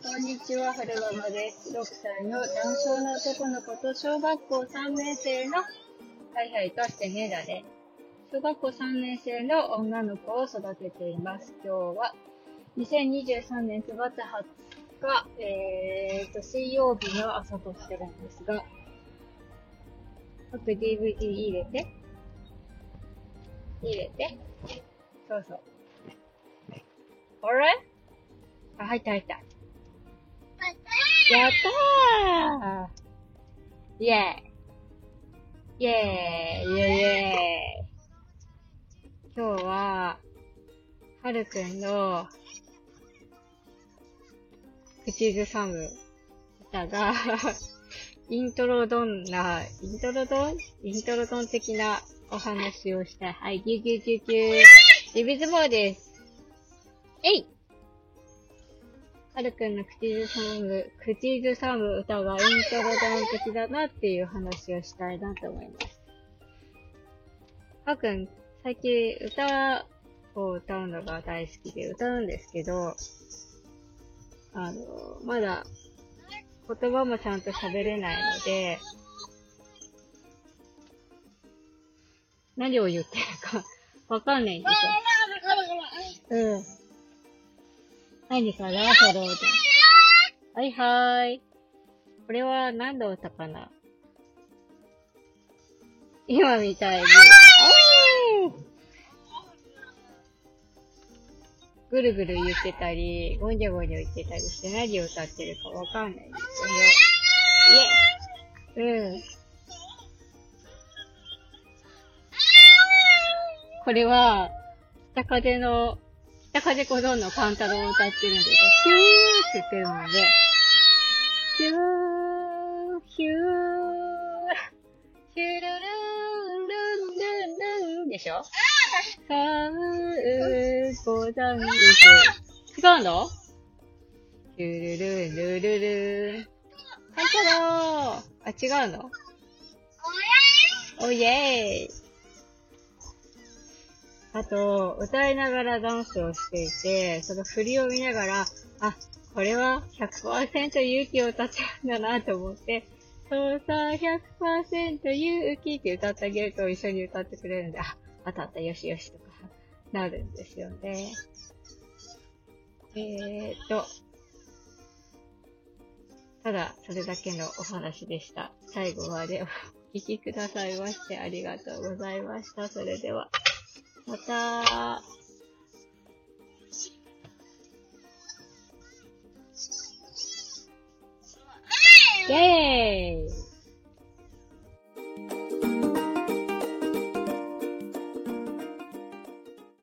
こんにちは、はるままです。6歳の男性の男の子と小学校3年生の、はいはいとしてねだね。小学校3年生の女の子を育てています。今日は、2023年9月20日、えーと、水曜日の朝としてるんですが、あと DVD 入れて。入れて。そうそう。あれ？あ、入った入った。やったー。イェー。イイェーイ。イェーイ。イェーイ。今日は、はるくんの、口ずさむ歌が、イントロドンな、イントロドンイントロドン的なお話をしたい。はい、ギュギュギュギュリビズボーです。えいはるくんの口ずさむ、口ずさむ歌がイントロドン的だなっていう話をしたいなと思います。はるくん、最近歌を歌うのが大好きで歌うんですけど、あの、まだ言葉もちゃんと喋れないので、何を言ってるかわかんないんですよ何かなそれで。はいはーい。これは何の歌かな？今みたいに。ぐるぐる言ってたり、ゴニョゴニョ言ってたりして何を歌ってるかわかんないんですよ。イェうん。これは、北風の、北風小僧のカンタロウを歌ってるんです。ヒューって言ってるので、ヒュー、ヒュー、ヒュルルンルンルンルンでしょさう、ござんです。違うのルルルンルルルン。カンタロウあ、違うのおいえーイあと、歌いながらダンスをしていて、その振りを見ながら、あ、これは100%勇気を歌っちゃうんだなと思って、そうさ、100%勇気って歌ってあげると一緒に歌ってくれるんで、あ、当たった、よしよしとか、なるんですよね。えーと、ただ、それだけのお話でした。最後までお聞きくださいましてありがとうございました。それでは。また、イェーイ。